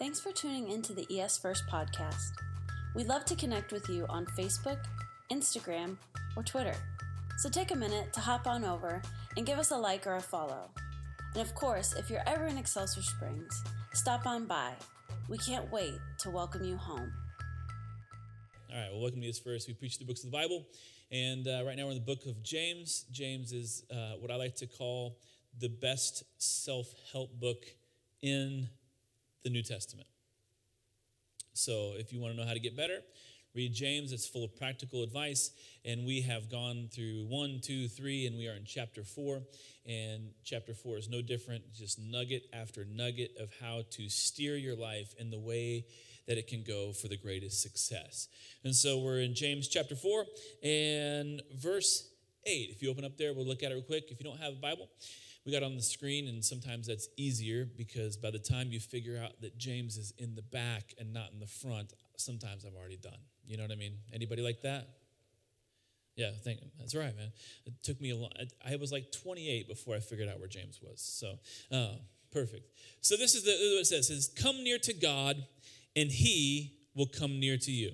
Thanks for tuning into the ES First podcast. We'd love to connect with you on Facebook, Instagram, or Twitter. So take a minute to hop on over and give us a like or a follow. And of course, if you're ever in Excelsior Springs, stop on by. We can't wait to welcome you home. All right, well, welcome to ES First. We preach the books of the Bible, and uh, right now we're in the book of James. James is uh, what I like to call the best self help book in the New Testament. So if you want to know how to get better, read James. It's full of practical advice. And we have gone through one, two, three, and we are in chapter four. And chapter four is no different, just nugget after nugget of how to steer your life in the way that it can go for the greatest success. And so we're in James chapter four and verse eight. If you open up there, we'll look at it real quick. If you don't have a Bible, we got on the screen, and sometimes that's easier because by the time you figure out that James is in the back and not in the front, sometimes I'm already done. You know what I mean? Anybody like that? Yeah, thank, that's right, man. It took me a long. I was like 28 before I figured out where James was. So, uh, perfect. So this is the, what it says: it says, "Come near to God, and He will come near to you."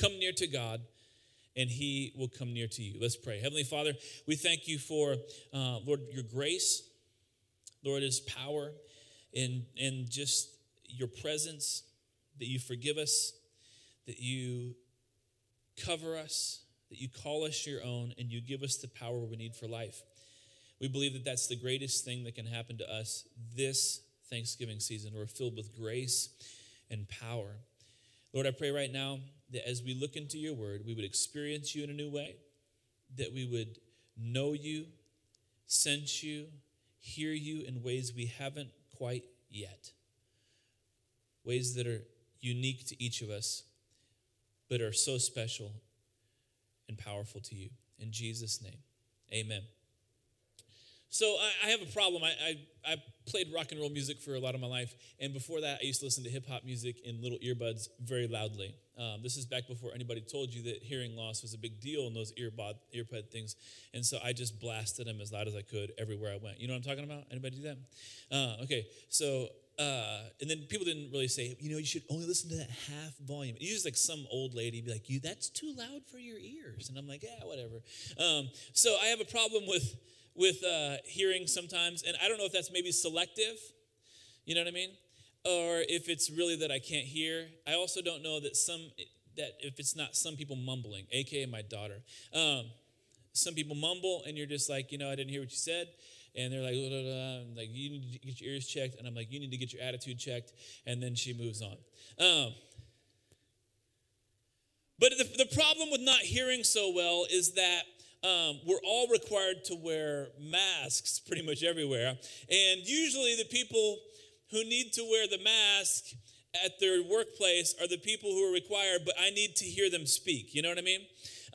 Come near to God, and he will come near to you. Let's pray. Heavenly Father, we thank you for, uh, Lord, your grace, Lord, his power, and, and just your presence, that you forgive us, that you cover us, that you call us your own, and you give us the power we need for life. We believe that that's the greatest thing that can happen to us this Thanksgiving season. We're filled with grace and power. Lord, I pray right now that as we look into your word, we would experience you in a new way, that we would know you, sense you, hear you in ways we haven't quite yet. Ways that are unique to each of us, but are so special and powerful to you. In Jesus' name, amen. So I, I have a problem. I, I, I, played rock and roll music for a lot of my life, and before that, I used to listen to hip hop music in little earbuds very loudly. Um, this is back before anybody told you that hearing loss was a big deal in those earbud earpod things, and so I just blasted them as loud as I could everywhere I went. You know what I'm talking about? Anybody do that? Uh, okay, so uh, and then people didn't really say, you know, you should only listen to that half volume. You just like some old lady be like, you, that's too loud for your ears, and I'm like, yeah, whatever. Um, so I have a problem with with uh, hearing sometimes, and I don't know if that's maybe selective, you know what I mean? Or if it's really that I can't hear. I also don't know that some that if it's not some people mumbling, aka my daughter. Um, some people mumble, and you're just like, you know, I didn't hear what you said. And they're like, like you need to get your ears checked, and I'm like, you need to get your attitude checked, and then she moves on. Um, but the, the problem with not hearing so well is that um, we're all required to wear masks pretty much everywhere. And usually, the people who need to wear the mask at their workplace are the people who are required, but I need to hear them speak. You know what I mean?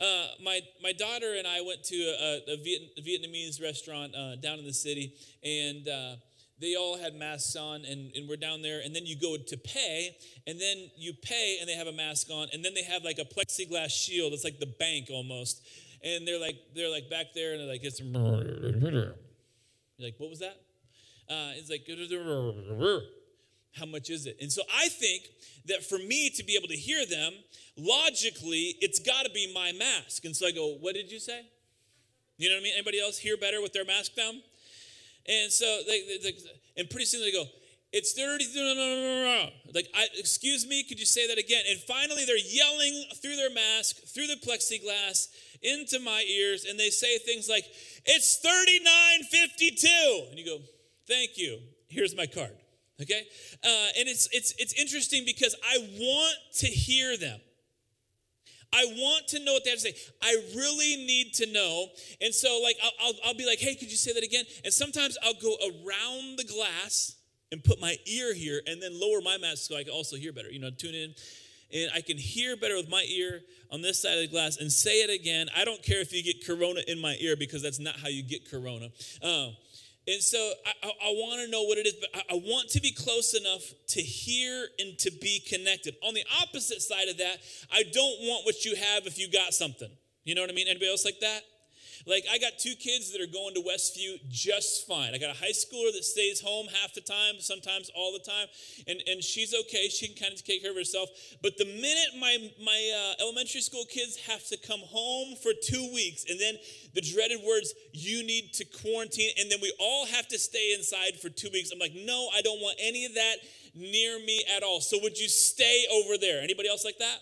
Uh, my, my daughter and I went to a, a Viet, Vietnamese restaurant uh, down in the city, and uh, they all had masks on, and, and we're down there. And then you go to pay, and then you pay, and they have a mask on, and then they have like a plexiglass shield. It's like the bank almost and they're like they're like back there and they're like it's you're like what was that? Uh, it's like how much is it? And so i think that for me to be able to hear them logically it's got to be my mask. And so i go what did you say? You know what i mean? Anybody else hear better with their mask down and so they, they, and pretty soon they go it's 30 no, no, no, like I, excuse me could you say that again and finally they're yelling through their mask through the plexiglass into my ears and they say things like, It's 39.52. And you go, Thank you. Here's my card. Okay? Uh, and it's, it's, it's interesting because I want to hear them. I want to know what they have to say. I really need to know. And so, like, I'll, I'll, I'll, be like, hey, could you say that again? And sometimes I'll go around the glass and put my ear here and then lower my mask so I can also hear better. You know, tune in and I can hear better with my ear on this side of the glass and say it again. I don't care if you get corona in my ear because that's not how you get corona. Um, and so I, I, I want to know what it is, but I, I want to be close enough to hear and to be connected. On the opposite side of that, I don't want what you have if you got something. You know what I mean? Anybody else like that? Like, I got two kids that are going to Westview just fine. I got a high schooler that stays home half the time, sometimes all the time, and, and she's okay. She can kind of take care of herself. But the minute my, my uh, elementary school kids have to come home for two weeks, and then the dreaded words, you need to quarantine, and then we all have to stay inside for two weeks, I'm like, no, I don't want any of that near me at all. So would you stay over there? Anybody else like that?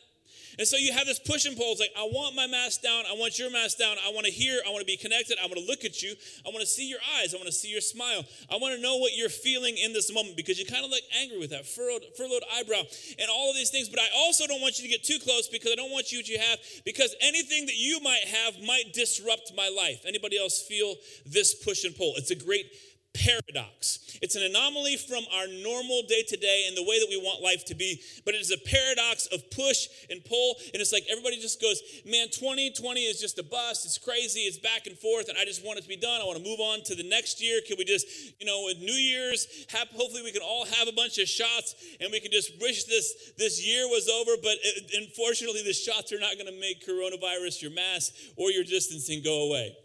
And so you have this push and pull. It's like, I want my mask down. I want your mask down. I want to hear. I want to be connected. I want to look at you. I want to see your eyes. I want to see your smile. I want to know what you're feeling in this moment because you kind of look angry with that furrowed, furrowed eyebrow and all of these things. But I also don't want you to get too close because I don't want you you have because anything that you might have might disrupt my life. Anybody else feel this push and pull? It's a great paradox. It's an anomaly from our normal day to day and the way that we want life to be, but it is a paradox of push and pull. And it's like everybody just goes, man, 2020 is just a bust. It's crazy. It's back and forth. And I just want it to be done. I want to move on to the next year. Can we just, you know, with New Year's, have, hopefully we can all have a bunch of shots and we can just wish this, this year was over. But it, unfortunately, the shots are not going to make coronavirus, your mask, or your distancing go away.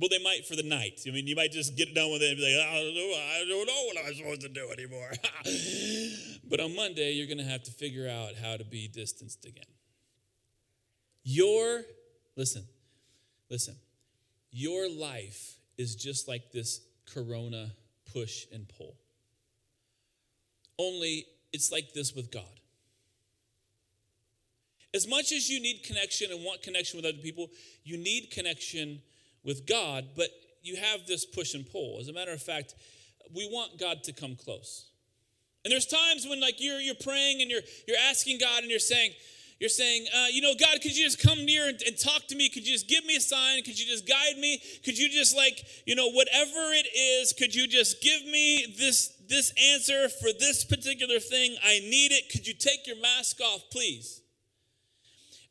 Well, they might for the night. I mean, you might just get done with it and be like, I don't know, I don't know what I'm supposed to do anymore. but on Monday, you're going to have to figure out how to be distanced again. Your, listen, listen, your life is just like this corona push and pull. Only it's like this with God. As much as you need connection and want connection with other people, you need connection with God, but you have this push and pull. As a matter of fact, we want God to come close. And there's times when like you're you're praying and you're you're asking God and you're saying, you're saying, uh, you know, God, could you just come near and, and, talk to me? Could you just give me a sign? Could you just guide me? Could you just like, you know, whatever it is, could you just give me this this answer for this particular thing? I need it. Could you take your mask off, please?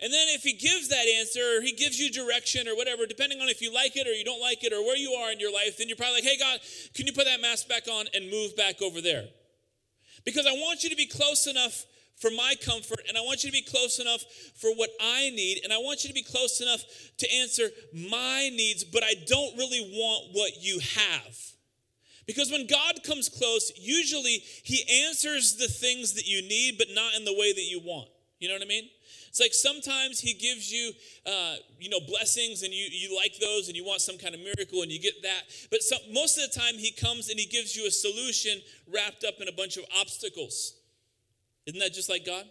And then if he gives that answer, or he gives you direction or whatever, depending on if you like it or you don't like it or where you are in your life, then you're probably like, hey, God, can you put that mask back on and move back over there? Because I want you to be close enough for my comfort, and I want you to be close enough for what I need, and I want you to be close enough to answer my needs, but I don't really want what you have. Because when God comes close, usually He answers the things that you need, but not in the way that you want. You know what I mean? It's like sometimes he gives you, uh, you know, blessings and you, you like those and you want some kind of miracle and you get that. But some, most of the time he comes and he gives you a solution wrapped up in a bunch of obstacles. Isn't that just like God?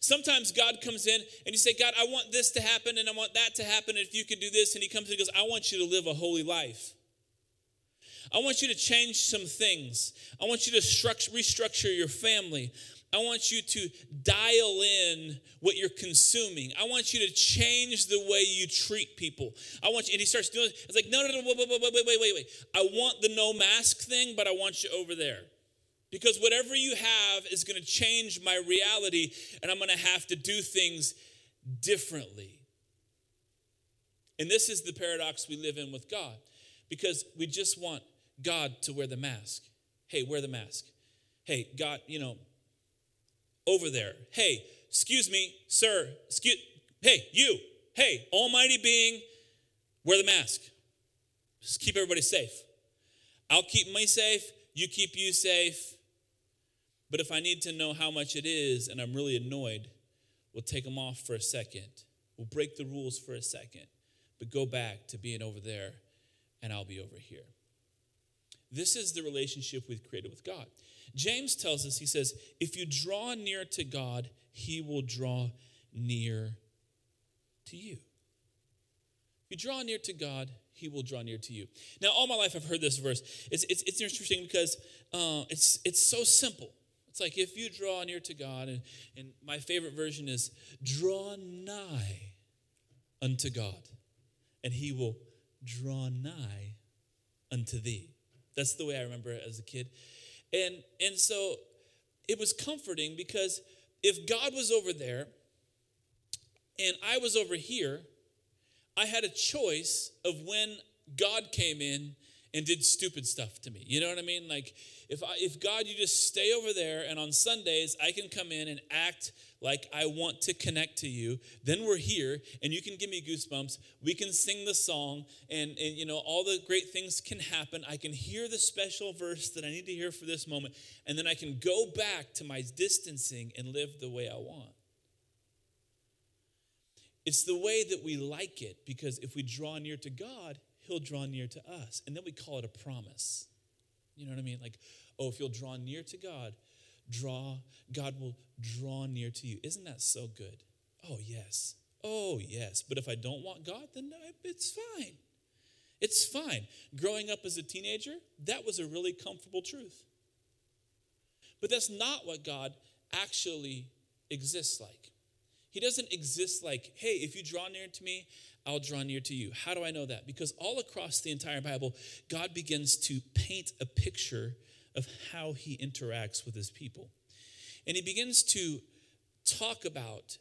Sometimes God comes in and you say, God, I want this to happen and I want that to happen. And if you could do this, and he comes and goes, I want you to live a holy life. I want you to change some things. I want you to structure, restructure your family. I want you to dial in what you're consuming. I want you to change the way you treat people. I want you, and he starts doing it's like, no, no, no, wait, wait, wait, wait, wait, wait, wait. I want the no mask thing, but I want you over there. Because whatever you have is going to change my reality, and I'm going to have to do things differently. And this is the paradox we live in with God, because we just want God to wear the mask. Hey, wear the mask. Hey, God, you know, over there. Hey, excuse me, sir. Excuse, hey, you. Hey, almighty being, wear the mask. Just keep everybody safe. I'll keep me safe. You keep you safe. But if I need to know how much it is and I'm really annoyed, we'll take them off for a second. We'll break the rules for a second, but go back to being over there and I'll be over here. This is the relationship we've created with God. James tells us, he says, if you draw near to God, he will draw near to you. If you draw near to God, he will draw near to you. Now, all my life I've heard this verse. It's, it's, it's interesting because uh, it's, it's so simple. It's like if you draw near to God, and, and my favorite version is draw nigh unto God, and he will draw nigh unto thee. That's the way I remember it as a kid. And, and so it was comforting because if God was over there and I was over here, I had a choice of when God came in and did stupid stuff to me. You know what I mean? Like if I if God you just stay over there and on Sundays I can come in and act like I want to connect to you, then we're here and you can give me goosebumps. We can sing the song and, and you know all the great things can happen. I can hear the special verse that I need to hear for this moment and then I can go back to my distancing and live the way I want. It's the way that we like it because if we draw near to God, he'll draw near to us. And then we call it a promise. You know what I mean? Like, oh, if you'll draw near to God, draw, God will draw near to you. Isn't that so good? Oh, yes. Oh, yes. But if I don't want God, then it's fine. It's fine. Growing up as a teenager, that was a really comfortable truth. But that's not what God actually exists like. He doesn't exist like, hey, if you draw near to me, I'll draw near to you. How do I know that? Because all across the entire Bible, God begins to paint a picture of how he interacts with his people. And he begins to talk about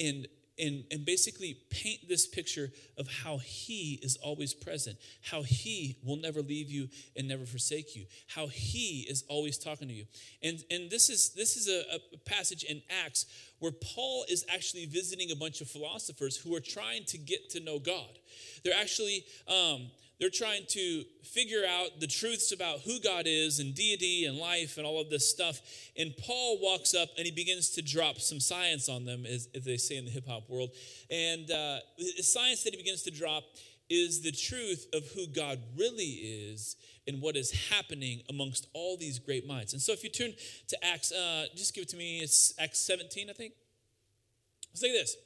and and, and basically paint this picture of how he is always present, how he will never leave you and never forsake you, how he is always talking to you. And, and this is, this is a, a passage in Acts where Paul is actually visiting a bunch of philosophers who are trying to get to know God. They're actually um, they're trying to figure out the truths about who God is and deity and life and all of this stuff. And Paul walks up and he begins to drop some science on them, as, as they say in the hip hop world. And uh, the science that he begins to drop is the truth of who God really is and what is happening amongst all these great minds. And so if you turn to Acts, uh, just give it to me, it's Acts 17, I think. Let's look at this.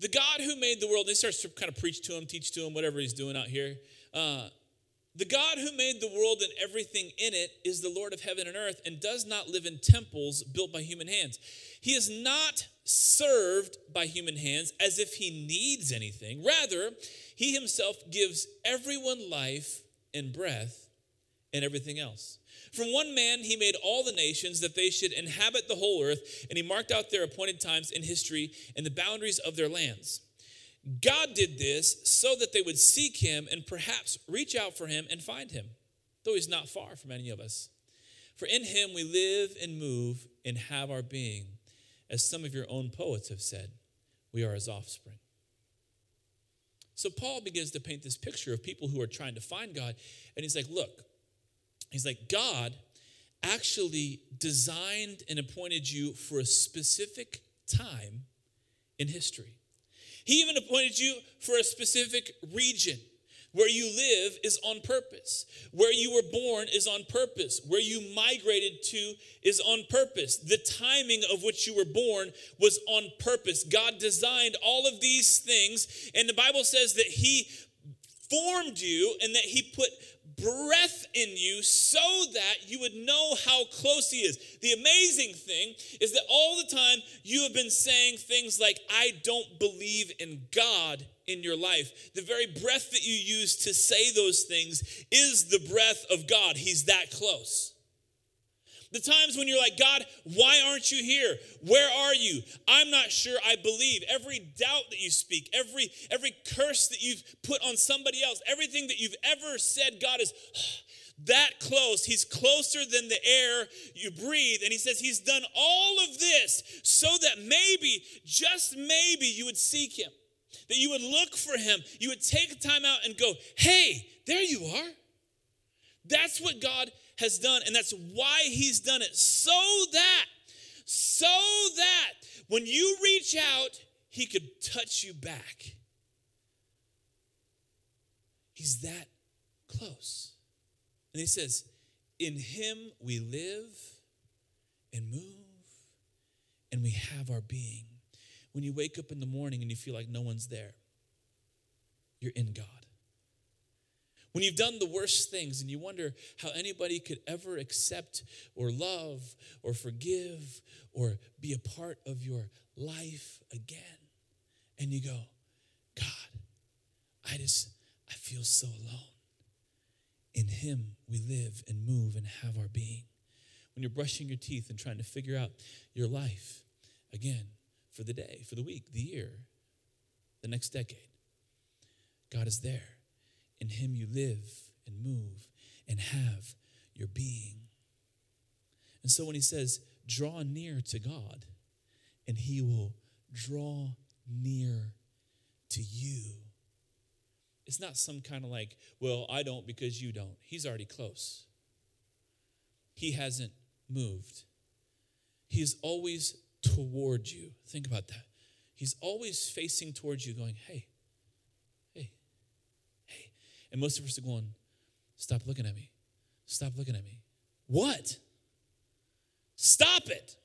The God who made the world, he starts to kind of preach to him, teach to him, whatever he's doing out here. Uh, the God who made the world and everything in it is the Lord of heaven and earth and does not live in temples built by human hands. He is not served by human hands as if he needs anything. Rather, he himself gives everyone life and breath and everything else. From one man, he made all the nations that they should inhabit the whole earth, and he marked out their appointed times in history and the boundaries of their lands. God did this so that they would seek him and perhaps reach out for him and find him, though he's not far from any of us. For in him we live and move and have our being. As some of your own poets have said, we are his offspring. So Paul begins to paint this picture of people who are trying to find God. And he's like, look, he's like, God actually designed and appointed you for a specific time in history. He even appointed you for a specific region. Where you live is on purpose. Where you were born is on purpose. Where you migrated to is on purpose. The timing of which you were born was on purpose. God designed all of these things, and the Bible says that He formed you and that He put breath in you so that you would know how close he is. The amazing thing is that all the time you have been saying things like, I don't believe in God in your life. The very breath that you use to say those things is the breath of God. He's that close. The times when you're like, God, why aren't you here? Where are you? I'm not sure I believe. Every doubt that you speak, every every curse that you've put on somebody else, everything that you've ever said, God is that close. He's closer than the air you breathe. And he says he's done all of this so that maybe, just maybe, you would seek him. That you would look for him. You would take time out and go, hey, there you are. That's what God has done, and that's why he's done it. So that, so that when you reach out, he could touch you back. He's that close. And he says, In him we live and move and we have our being. When you wake up in the morning and you feel like no one's there, you're in God. When you've done the worst things and you wonder how anybody could ever accept or love or forgive or be a part of your life again. And you go, God, I just, I feel so alone. In Him we live and move and have our being. When you're brushing your teeth and trying to figure out your life again for the day, for the week, the year, the next decade, God is there in him you live and move and have your being. And so when he says, draw near to God, and he will draw near to you. It's not some kind of like, well, I don't because you don't. He's already close. He hasn't moved. He is always toward you. Think about that. He's always facing towards you, going, hey. And most of us are going, stop looking at me. Stop looking at me. What? Stop it.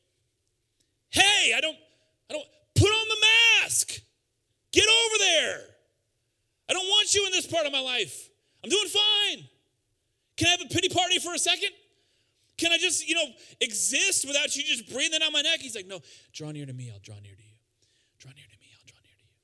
Hey, I don't, I don't, put on the mask. Get over there. I don't want you in this part of my life. I'm doing fine. Can I have a pity party for a second? Can I just, you know, exist without you just breathing on my neck? He's like, no, draw near to me, I'll draw near to you. Draw near to me, I'll draw near to you.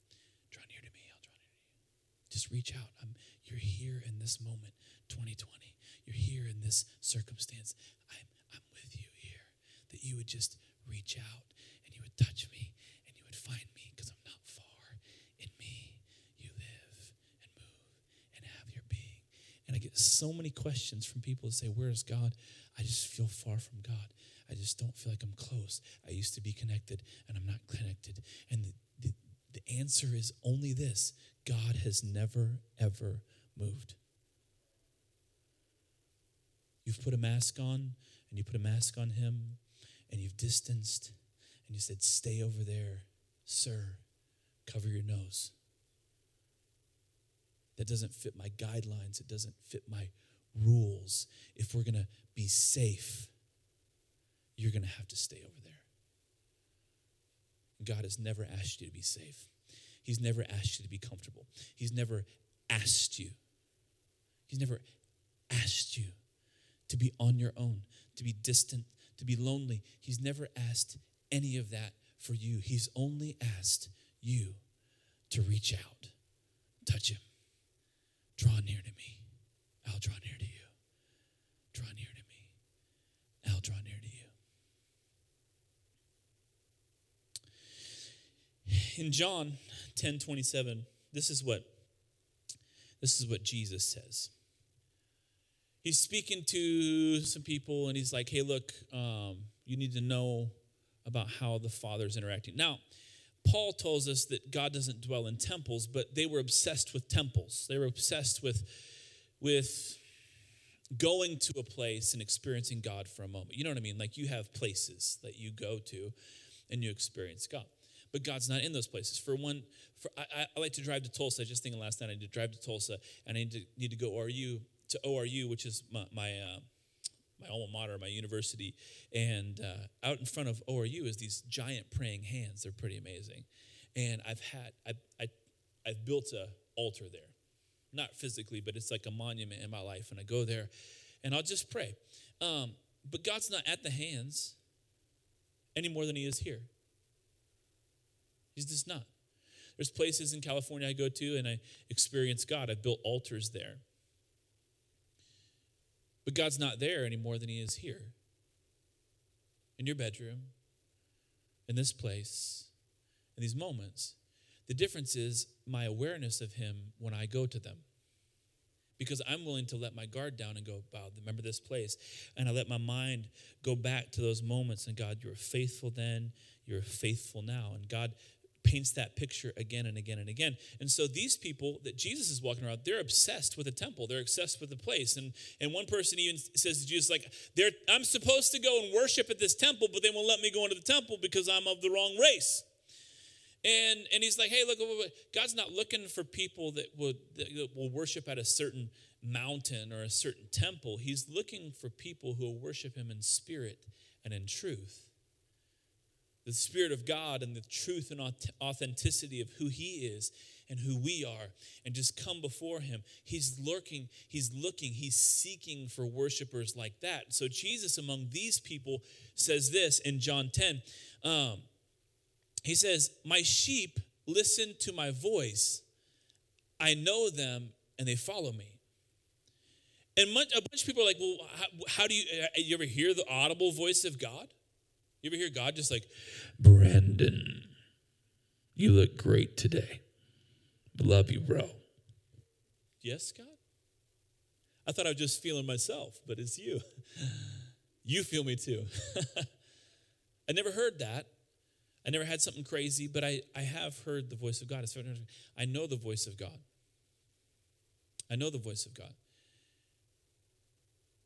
Draw near to me, I'll draw near to you. Just reach out. I'm, you're here in this moment, 2020. You're here in this circumstance. I'm, I'm with you here. That you would just reach out and you would touch me and you would find me because I'm not far. In me, you live and move and have your being. And I get so many questions from people that say, Where is God? I just feel far from God. I just don't feel like I'm close. I used to be connected and I'm not connected. And the, the, the answer is only this God has never, ever moved. You've put a mask on and you put a mask on him and you've distanced and you said, Stay over there, sir, cover your nose. That doesn't fit my guidelines, it doesn't fit my rules. If we're going to be safe, you're going to have to stay over there. God has never asked you to be safe. He's never asked you to be comfortable. He's never asked you. He's never asked you to be on your own, to be distant, to be lonely. He's never asked any of that for you. He's only asked you to reach out, touch him, draw near to me. I'll draw near to you. Draw near to me. I'll draw near to you. In John 10 27, this is what this is what Jesus says. He's speaking to some people and he's like, hey, look, um, you need to know about how the Father's interacting. Now, Paul tells us that God doesn't dwell in temples, but they were obsessed with temples. They were obsessed with, with going to a place and experiencing God for a moment. You know what I mean? Like you have places that you go to and you experience God. But God's not in those places. For one, for I, I like to drive to Tulsa. I just thinking last night I need to drive to Tulsa and I need to need to go ORU to ORU, which is my my, uh, my alma mater, my university. And uh, out in front of ORU is these giant praying hands. They're pretty amazing. And I've had I I I've built a altar there not physically, but it's like a monument in my life. And I go there and I'll just pray. Um, but God's not at the hands any more than He is here. He's just not. There's places in California I go to and I experience God. I've built altars there. But God's not there any more than He is here. In your bedroom, in this place, in these moments. The difference is my awareness of Him when I go to them. Because I'm willing to let my guard down and go, wow, remember this place. And I let my mind go back to those moments. And God, you're faithful then, you're faithful now. And God paints that picture again and again and again. And so these people that Jesus is walking around, they're obsessed with the temple. They're obsessed with the place. And and one person even says to Jesus, like, I'm supposed to go and worship at this temple, but they won't let me go into the temple because I'm of the wrong race. And, and he's like, hey, look, God's not looking for people that, would, that will worship at a certain mountain or a certain temple. He's looking for people who will worship him in spirit and in truth. The Spirit of God and the truth and authenticity of who He is and who we are, and just come before Him. He's lurking, He's looking, He's seeking for worshipers like that. So, Jesus among these people says this in John 10. Um, he says, My sheep listen to my voice. I know them and they follow me. And much, a bunch of people are like, Well, how, how do you, uh, you ever hear the audible voice of God? You ever hear God just like, Brandon, you look great today. Love you, bro. Yes, God? I thought I was just feeling myself, but it's you. you feel me too. I never heard that. I never had something crazy, but I, I have heard the voice of God. I know the voice of God. I know the voice of God.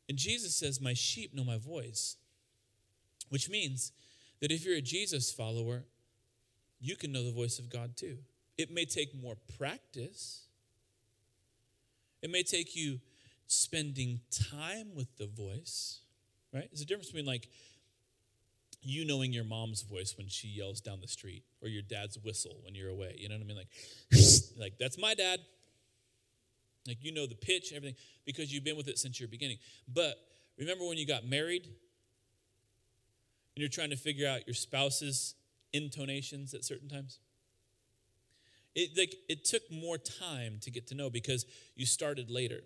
And Jesus says, My sheep know my voice, which means that if you're a Jesus follower, you can know the voice of God too. It may take more practice, it may take you spending time with the voice, right? There's a difference between like you knowing your mom's voice when she yells down the street or your dad's whistle when you're away. You know what I mean? Like, like that's my dad. Like you know the pitch, everything, because you've been with it since your beginning. But remember when you got married and you're trying to figure out your spouse's intonations at certain times? It like it took more time to get to know because you started later.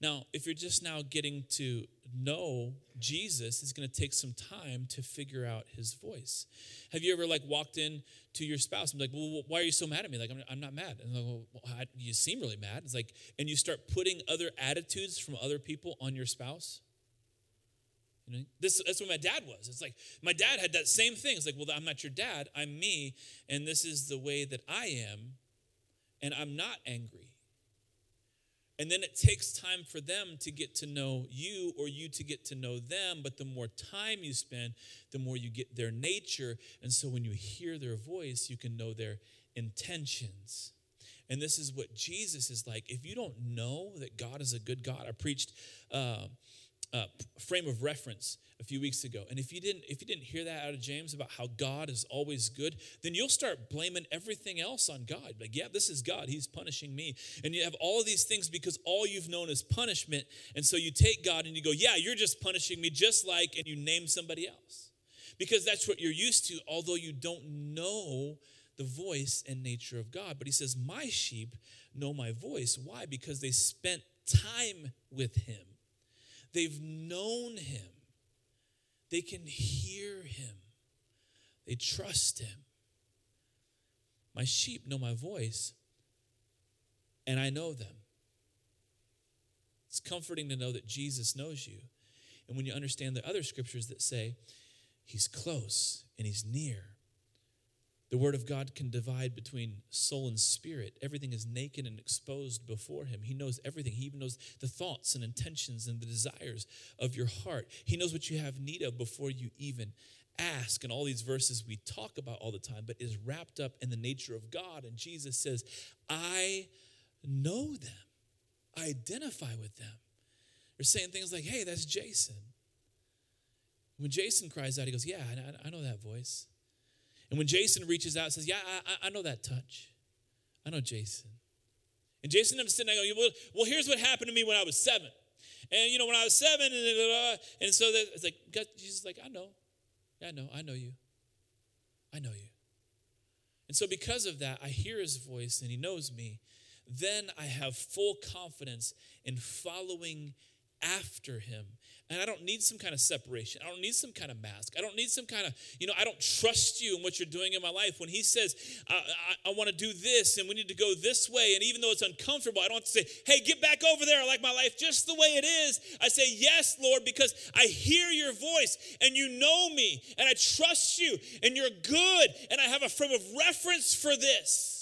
Now, if you're just now getting to know Jesus, it's going to take some time to figure out his voice. Have you ever like walked in to your spouse and be like, well, why are you so mad at me? Like, I'm, I'm not mad. And like, well, I, you seem really mad. It's like, and you start putting other attitudes from other people on your spouse. You know, this, that's what my dad was. It's like my dad had that same thing. It's like, well, I'm not your dad. I'm me, and this is the way that I am, and I'm not angry. And then it takes time for them to get to know you or you to get to know them. But the more time you spend, the more you get their nature. And so when you hear their voice, you can know their intentions. And this is what Jesus is like. If you don't know that God is a good God, I preached. Uh, uh, frame of reference a few weeks ago. And if you didn't if you didn't hear that out of james about how god is always good then you'll start blaming everything else on god. Like yeah this is god. He's punishing me. And you have all of these things because all you've known is punishment. And so you take god and you go yeah you're just punishing me just like and you name somebody else. Because that's what you're used to although you don't know the voice and nature of god. But he says my sheep know my voice. Why? Because they spent time with him They've known him. They can hear him. They trust him. My sheep know my voice, and I know them. It's comforting to know that Jesus knows you. And when you understand the other scriptures that say, He's close and He's near, the Word of God can divide between soul and spirit. Everything is naked and exposed before Him. He knows everything. He even knows the thoughts and intentions and the desires of your heart. He knows what you have need of before you even ask. And all these verses we talk about all the time, but is wrapped up in the nature of God. And Jesus says, I know them, I identify with them. They're saying things like, hey, that's Jason. When Jason cries out, he goes, Yeah, I know that voice. And when Jason reaches out and says, Yeah, I, I know that touch. I know Jason. And Jason understands, I go, well, well, here's what happened to me when I was seven. And, you know, when I was seven, and, and so that, it's like, God, Jesus like, I know. Yeah, I know. I know you. I know you. And so because of that, I hear his voice and he knows me. Then I have full confidence in following after him and I don't need some kind of separation. I don't need some kind of mask. I don't need some kind of, you know, I don't trust you in what you're doing in my life. When he says, I, I, I want to do this and we need to go this way, and even though it's uncomfortable, I don't have to say, hey, get back over there. I like my life just the way it is. I say, yes, Lord, because I hear your voice and you know me and I trust you and you're good and I have a frame of reference for this.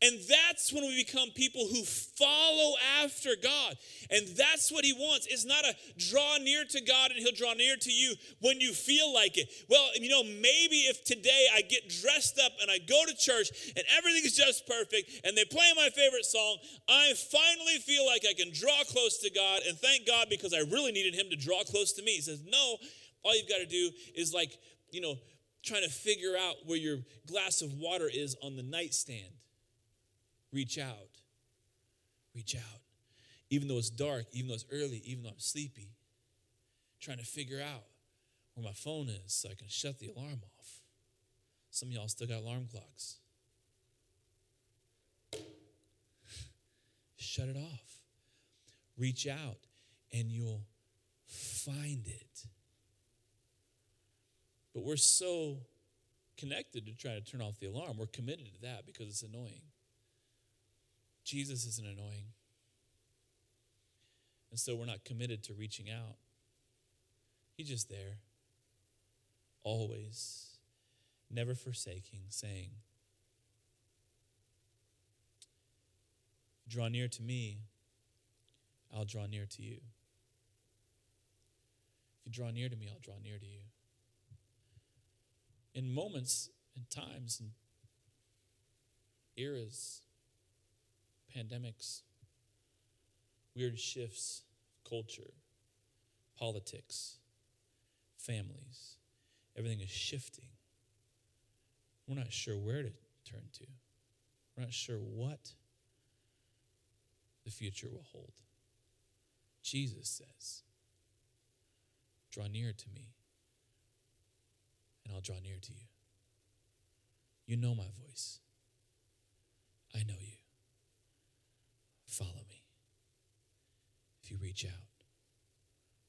And that's when we become people who follow after God. And that's what he wants. It's not a draw near to God and he'll draw near to you when you feel like it. Well, you know, maybe if today I get dressed up and I go to church and everything is just perfect and they play my favorite song, I finally feel like I can draw close to God and thank God because I really needed him to draw close to me. He says, No, all you've got to do is like, you know, trying to figure out where your glass of water is on the nightstand reach out. Reach out. Even though it's dark, even though it's early, even though I'm sleepy, trying to figure out where my phone is so I can shut the alarm off. Some of y'all still got alarm clocks. shut it off. Reach out and you'll find it. But we're so connected to try to turn off the alarm. We're committed to that because it's annoying. Jesus isn't annoying. And so we're not committed to reaching out. He's just there, always, never forsaking, saying, Draw near to me, I'll draw near to you. If you draw near to me, I'll draw near to you. In moments and times and eras, pandemics, weird shifts, culture, politics, families, everything is shifting. We're not sure where to turn to. We're not sure what the future will hold. Jesus says, Draw near to me, and I'll draw near to you. You know my voice. I know you. Follow me. If you reach out,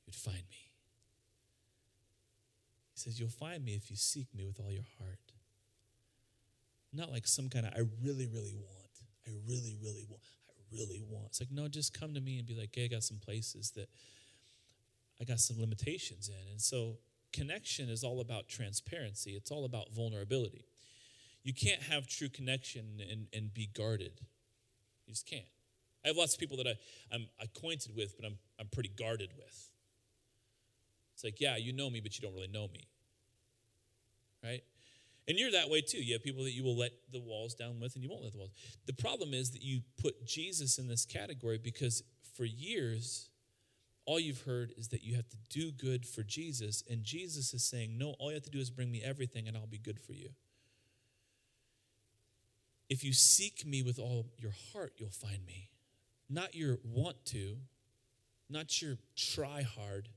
you'd find me. He says, You'll find me if you seek me with all your heart. Not like some kind of, I really, really want. I really, really want I really want. It's like, no, just come to me and be like, hey, I got some places that I got some limitations in. And so connection is all about transparency, it's all about vulnerability. You can't have true connection and, and be guarded. You just can't. I have lots of people that I, I'm acquainted with, but I'm, I'm pretty guarded with. It's like, yeah, you know me, but you don't really know me. Right? And you're that way too. You have people that you will let the walls down with and you won't let the walls. The problem is that you put Jesus in this category because for years, all you've heard is that you have to do good for Jesus. And Jesus is saying, no, all you have to do is bring me everything and I'll be good for you. If you seek me with all your heart, you'll find me. Not your want to, not your try hard,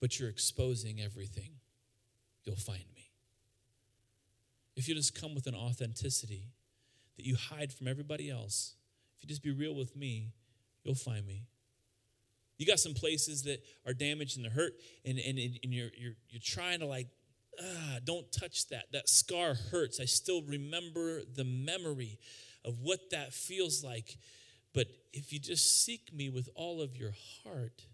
but you're exposing everything. You'll find me if you just come with an authenticity that you hide from everybody else, if you just be real with me, you'll find me. You got some places that are damaged and hurt, and, and, and you're, you're, you're trying to like, ah, don't touch that. That scar hurts. I still remember the memory of what that feels like. But if you just seek me with all of your heart,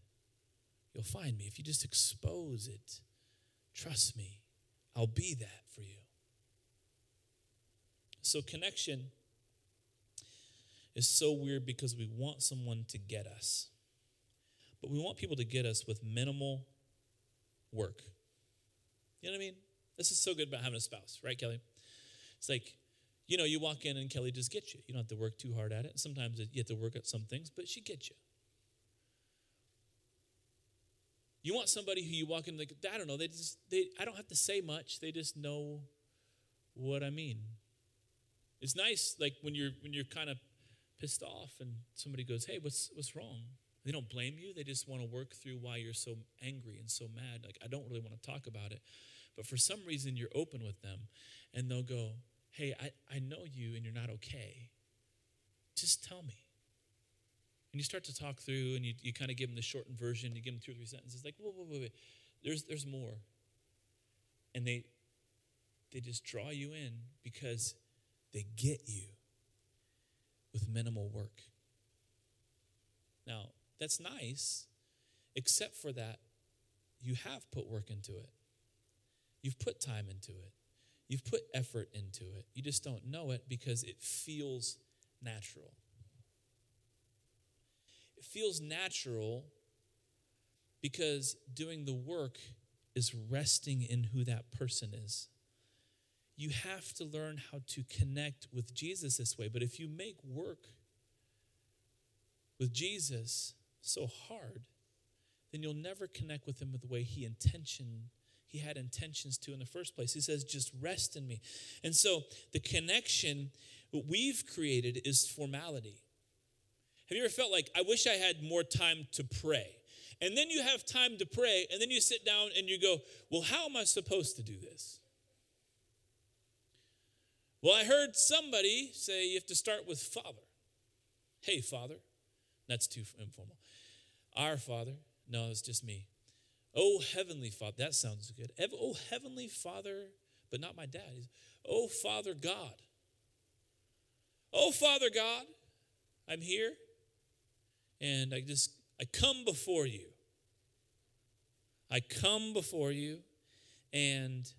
you'll find me. If you just expose it, trust me, I'll be that for you. So, connection is so weird because we want someone to get us. But we want people to get us with minimal work. You know what I mean? This is so good about having a spouse, right, Kelly? It's like, you know, you walk in and Kelly just gets you. You don't have to work too hard at it. Sometimes you have to work at some things, but she gets you. You want somebody who you walk in like, I don't know, they just they I don't have to say much. They just know what I mean. It's nice, like when you're when you're kind of pissed off and somebody goes, "Hey, what's what's wrong?" They don't blame you. They just want to work through why you're so angry and so mad. Like I don't really want to talk about it, but for some reason you're open with them, and they'll go, "Hey, I I know you, and you're not okay. Just tell me." And you start to talk through, and you, you kind of give them the shortened version. You give them two or three sentences, like, "Whoa, whoa, whoa. There's there's more," and they they just draw you in because they get you with minimal work. Now, that's nice, except for that, you have put work into it. You've put time into it. You've put effort into it. You just don't know it because it feels natural. It feels natural because doing the work is resting in who that person is you have to learn how to connect with Jesus this way. But if you make work with Jesus so hard, then you'll never connect with him the way he intention he had intentions to in the first place. He says, just rest in me. And so the connection we've created is formality. Have you ever felt like, I wish I had more time to pray? And then you have time to pray, and then you sit down and you go, Well, how am I supposed to do this? Well, I heard somebody say you have to start with Father. Hey, Father. That's too informal. Our Father. No, it's just me. Oh, Heavenly Father. That sounds good. Oh, Heavenly Father, but not my dad. Oh, Father God. Oh, Father God, I'm here. And I just, I come before you. I come before you and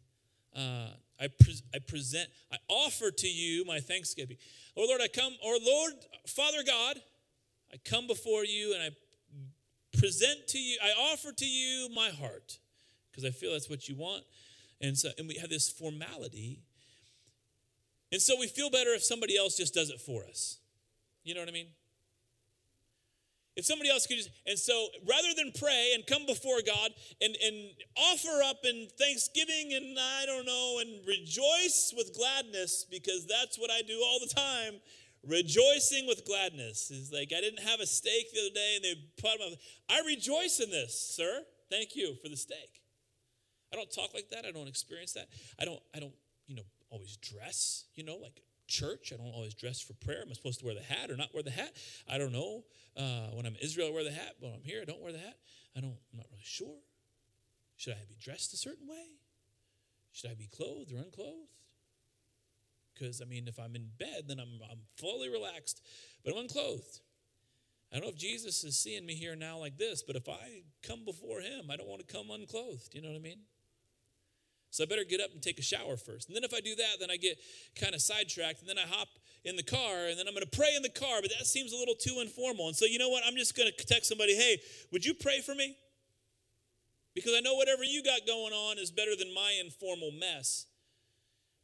uh, I, pre- I present, I offer to you my thanksgiving. Oh Lord, I come, or Lord, Father God, I come before you and I present to you, I offer to you my heart because I feel that's what you want. And so, and we have this formality. And so we feel better if somebody else just does it for us. You know what I mean? If somebody else could just, and so rather than pray and come before God and, and offer up in thanksgiving and I don't know, and rejoice with gladness, because that's what I do all the time, rejoicing with gladness is like I didn't have a steak the other day and they put my, I rejoice in this, sir. Thank you for the steak. I don't talk like that. I don't experience that. I don't, I don't, you know, always dress, you know, like church. I don't always dress for prayer. Am I supposed to wear the hat or not wear the hat? I don't know. Uh, when I'm in Israel, I wear the hat. When I'm here, I don't wear the hat. I don't. I'm not really sure. Should I be dressed a certain way? Should I be clothed or unclothed? Because I mean, if I'm in bed, then I'm I'm fully relaxed, but I'm unclothed. I don't know if Jesus is seeing me here now like this, but if I come before Him, I don't want to come unclothed. You know what I mean? So I better get up and take a shower first. And then if I do that, then I get kind of sidetracked. And then I hop in the car and then I'm going to pray in the car, but that seems a little too informal. And so, you know what? I'm just going to text somebody, hey, would you pray for me? Because I know whatever you got going on is better than my informal mess.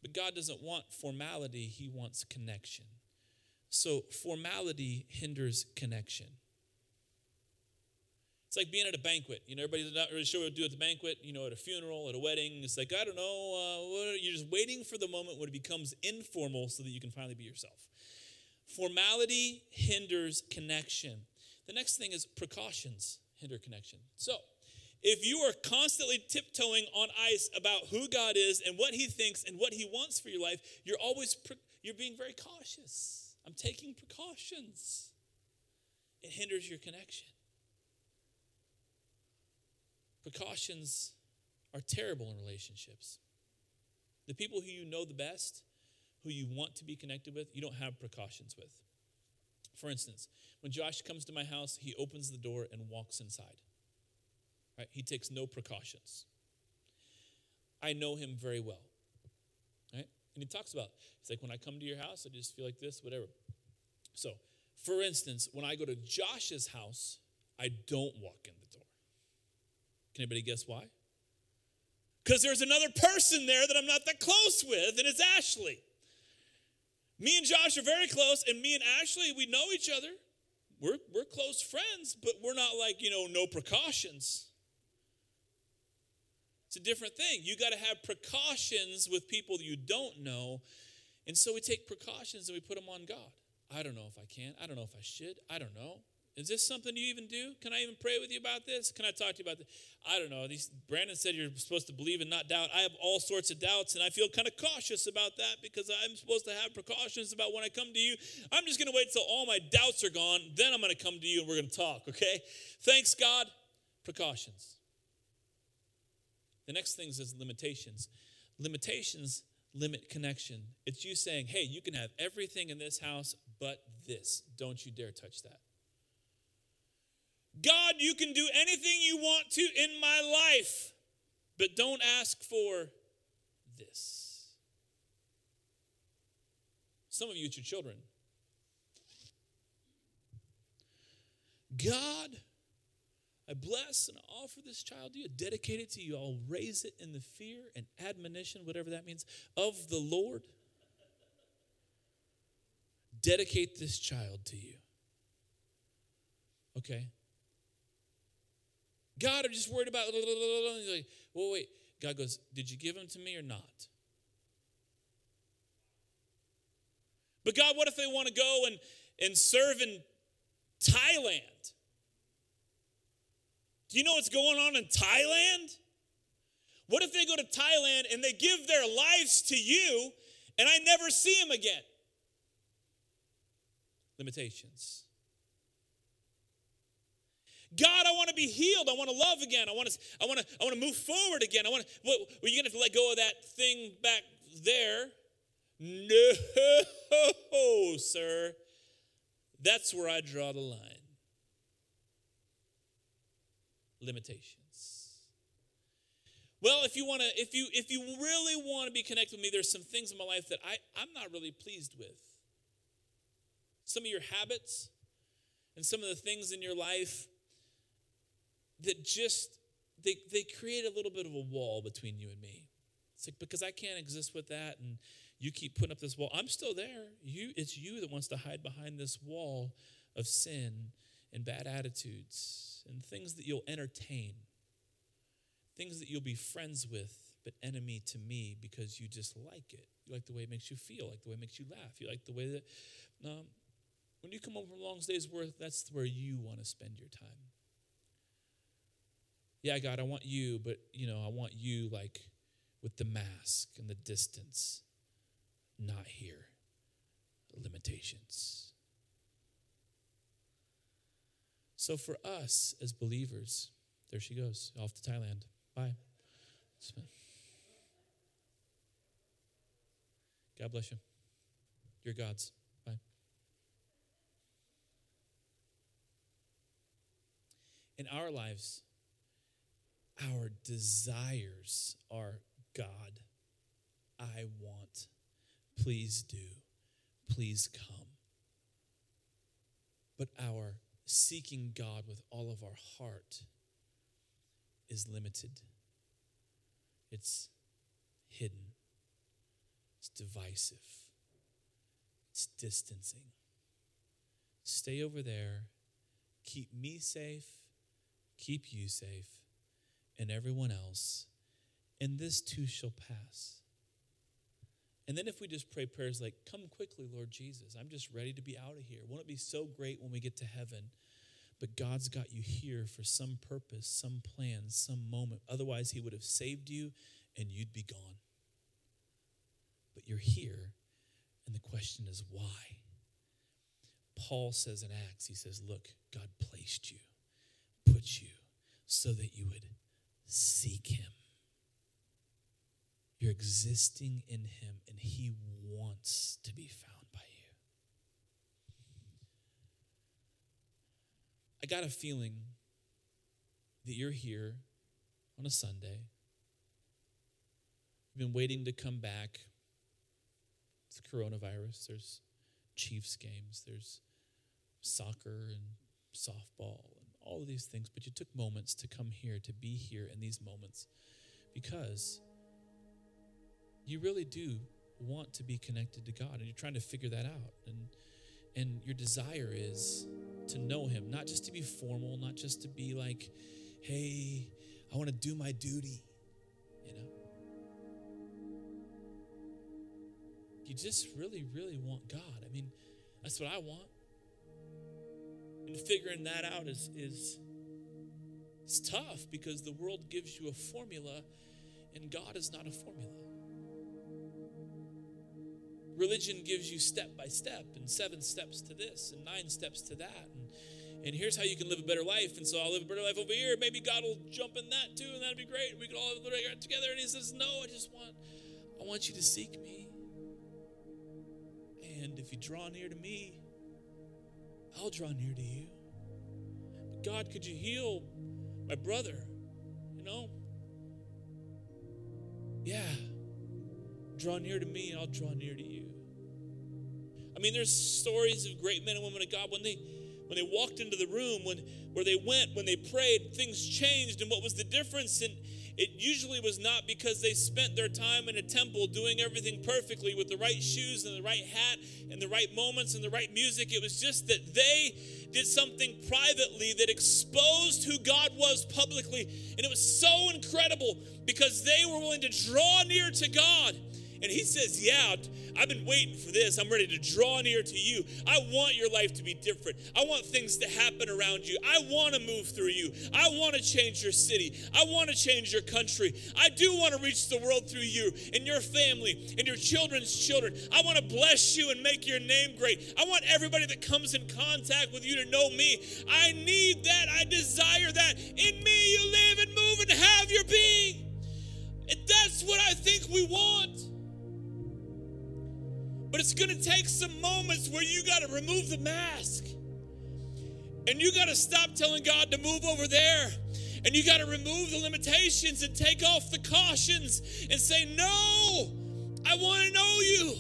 But God doesn't want formality, He wants connection. So formality hinders connection. It's like being at a banquet. You know, everybody's not really sure what to do at the banquet. You know, at a funeral, at a wedding. It's like, I don't know. Uh, you're just waiting for the moment when it becomes informal so that you can finally be yourself. Formality hinders connection. The next thing is precautions hinder connection. So, if you are constantly tiptoeing on ice about who God is and what He thinks and what He wants for your life, you're always you're being very cautious. I'm taking precautions. It hinders your connection. Precautions are terrible in relationships. The people who you know the best, who you want to be connected with, you don't have precautions with. For instance, when Josh comes to my house, he opens the door and walks inside. Right? He takes no precautions. I know him very well. Right? And he talks about, it's like when I come to your house, I just feel like this, whatever. So, for instance, when I go to Josh's house, I don't walk in the door. Can anybody guess why? Because there's another person there that I'm not that close with, and it's Ashley. Me and Josh are very close, and me and Ashley, we know each other. We're, we're close friends, but we're not like, you know, no precautions. It's a different thing. You got to have precautions with people you don't know. And so we take precautions and we put them on God. I don't know if I can. I don't know if I should. I don't know. Is this something you even do? Can I even pray with you about this? Can I talk to you about this? I don't know. These, Brandon said you're supposed to believe and not doubt. I have all sorts of doubts, and I feel kind of cautious about that because I'm supposed to have precautions about when I come to you. I'm just going to wait till all my doubts are gone. Then I'm going to come to you and we're going to talk, okay? Thanks, God. Precautions. The next thing is limitations. Limitations limit connection. It's you saying, hey, you can have everything in this house but this. Don't you dare touch that. God, you can do anything you want to in my life, but don't ask for this. Some of you, it's your children. God, I bless and offer this child to you, dedicate it to you. I'll raise it in the fear and admonition, whatever that means, of the Lord. Dedicate this child to you. Okay, God, I'm just worried about. He's like, well, wait. God goes, Did you give him to me or not? But God, what if they want to go and, and serve in Thailand? Do you know what's going on in Thailand? What if they go to Thailand and they give their lives to you and I never see them again? Limitations. God, I want to be healed. I want to love again. I want to, I want to, I want to move forward again. I want to, what, were you going to have to let go of that thing back there? No, sir. That's where I draw the line. Limitations. Well, if you want to, if you if you really want to be connected with me, there's some things in my life that I, I'm not really pleased with. Some of your habits and some of the things in your life that just they, they create a little bit of a wall between you and me. It's like because I can't exist with that and you keep putting up this wall. I'm still there. You it's you that wants to hide behind this wall of sin and bad attitudes and things that you'll entertain. Things that you'll be friends with, but enemy to me because you just like it. You like the way it makes you feel, like the way it makes you laugh. You like the way that um, when you come home from a long day's work, that's where you want to spend your time. Yeah, God, I want you, but you know, I want you like with the mask and the distance, not here. Limitations. So for us as believers, there she goes, off to Thailand. Bye. God bless you. You're God's. Bye. In our lives, our desires are God, I want. Please do. Please come. But our seeking God with all of our heart is limited, it's hidden, it's divisive, it's distancing. Stay over there, keep me safe, keep you safe, and everyone else, and this too shall pass. And then if we just pray prayers like, Come quickly, Lord Jesus, I'm just ready to be out of here. Won't it be so great when we get to heaven? But God's got you here for some purpose, some plan, some moment. Otherwise, He would have saved you and you'd be gone. But you're here, and the question is why? Paul says in Acts, he says, Look, God placed you, put you so that you would seek Him. You're existing in Him, and He wants to be found by you. I got a feeling that you're here on a Sunday. You've been waiting to come back. It's coronavirus. There's Chiefs games. There's soccer and softball and all of these things. But you took moments to come here, to be here in these moments because you really do want to be connected to God and you're trying to figure that out. And and your desire is to know him, not just to be formal, not just to be like, hey, I want to do my duty, you know. You just really, really want God. I mean, that's what I want. And figuring that out is is it's tough because the world gives you a formula and God is not a formula. Religion gives you step by step and seven steps to this and nine steps to that. And, and here's how you can live a better life. And so I'll live a better life over here. Maybe God will jump in that too, and that'd be great. We could all live together. And he says, No, I just want, I want you to seek me. And if you draw near to me, I'll draw near to you. But God, could you heal my brother? You know? Yeah. Draw near to me, I'll draw near to you. I mean, there's stories of great men and women of God when they when they walked into the room, when where they went, when they prayed, things changed. And what was the difference? And it usually was not because they spent their time in a temple doing everything perfectly with the right shoes and the right hat and the right moments and the right music. It was just that they did something privately that exposed who God was publicly. And it was so incredible because they were willing to draw near to God and he says, Yeah, I've been waiting for this. I'm ready to draw near to you. I want your life to be different. I want things to happen around you. I want to move through you. I want to change your city. I want to change your country. I do want to reach the world through you and your family and your children's children. I want to bless you and make your name great. I want everybody that comes in contact with you to know me. I need that. I desire that. In me, you live and move and have your being. And that's what I think we want. But it's going to take some moments where you got to remove the mask. And you got to stop telling God to move over there And you got to remove the limitations and take off the cautions and say, No, I want to know you.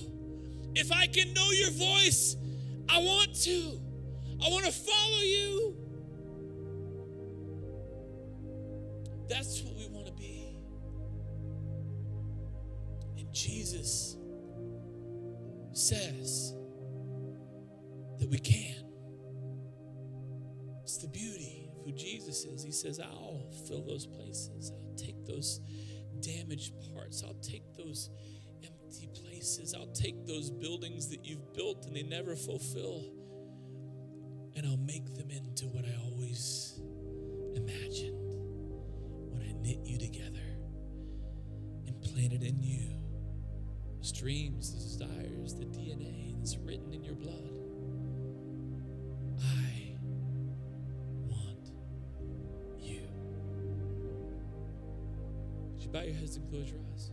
If I can know your voice, I want to. I want to follow you. That's what we want to be. And Jesus says that we can. It's the beauty of who Jesus is. He says, I'll fill those places, I'll take those damaged parts, I'll take those empty places, I'll take those buildings that you've built and they never fulfill, and I'll make them into what I always imagined when I knit you together and planted in you those dreams, those desires, the DNA that's written in your blood. I want you. Would you bow your heads and close your eyes?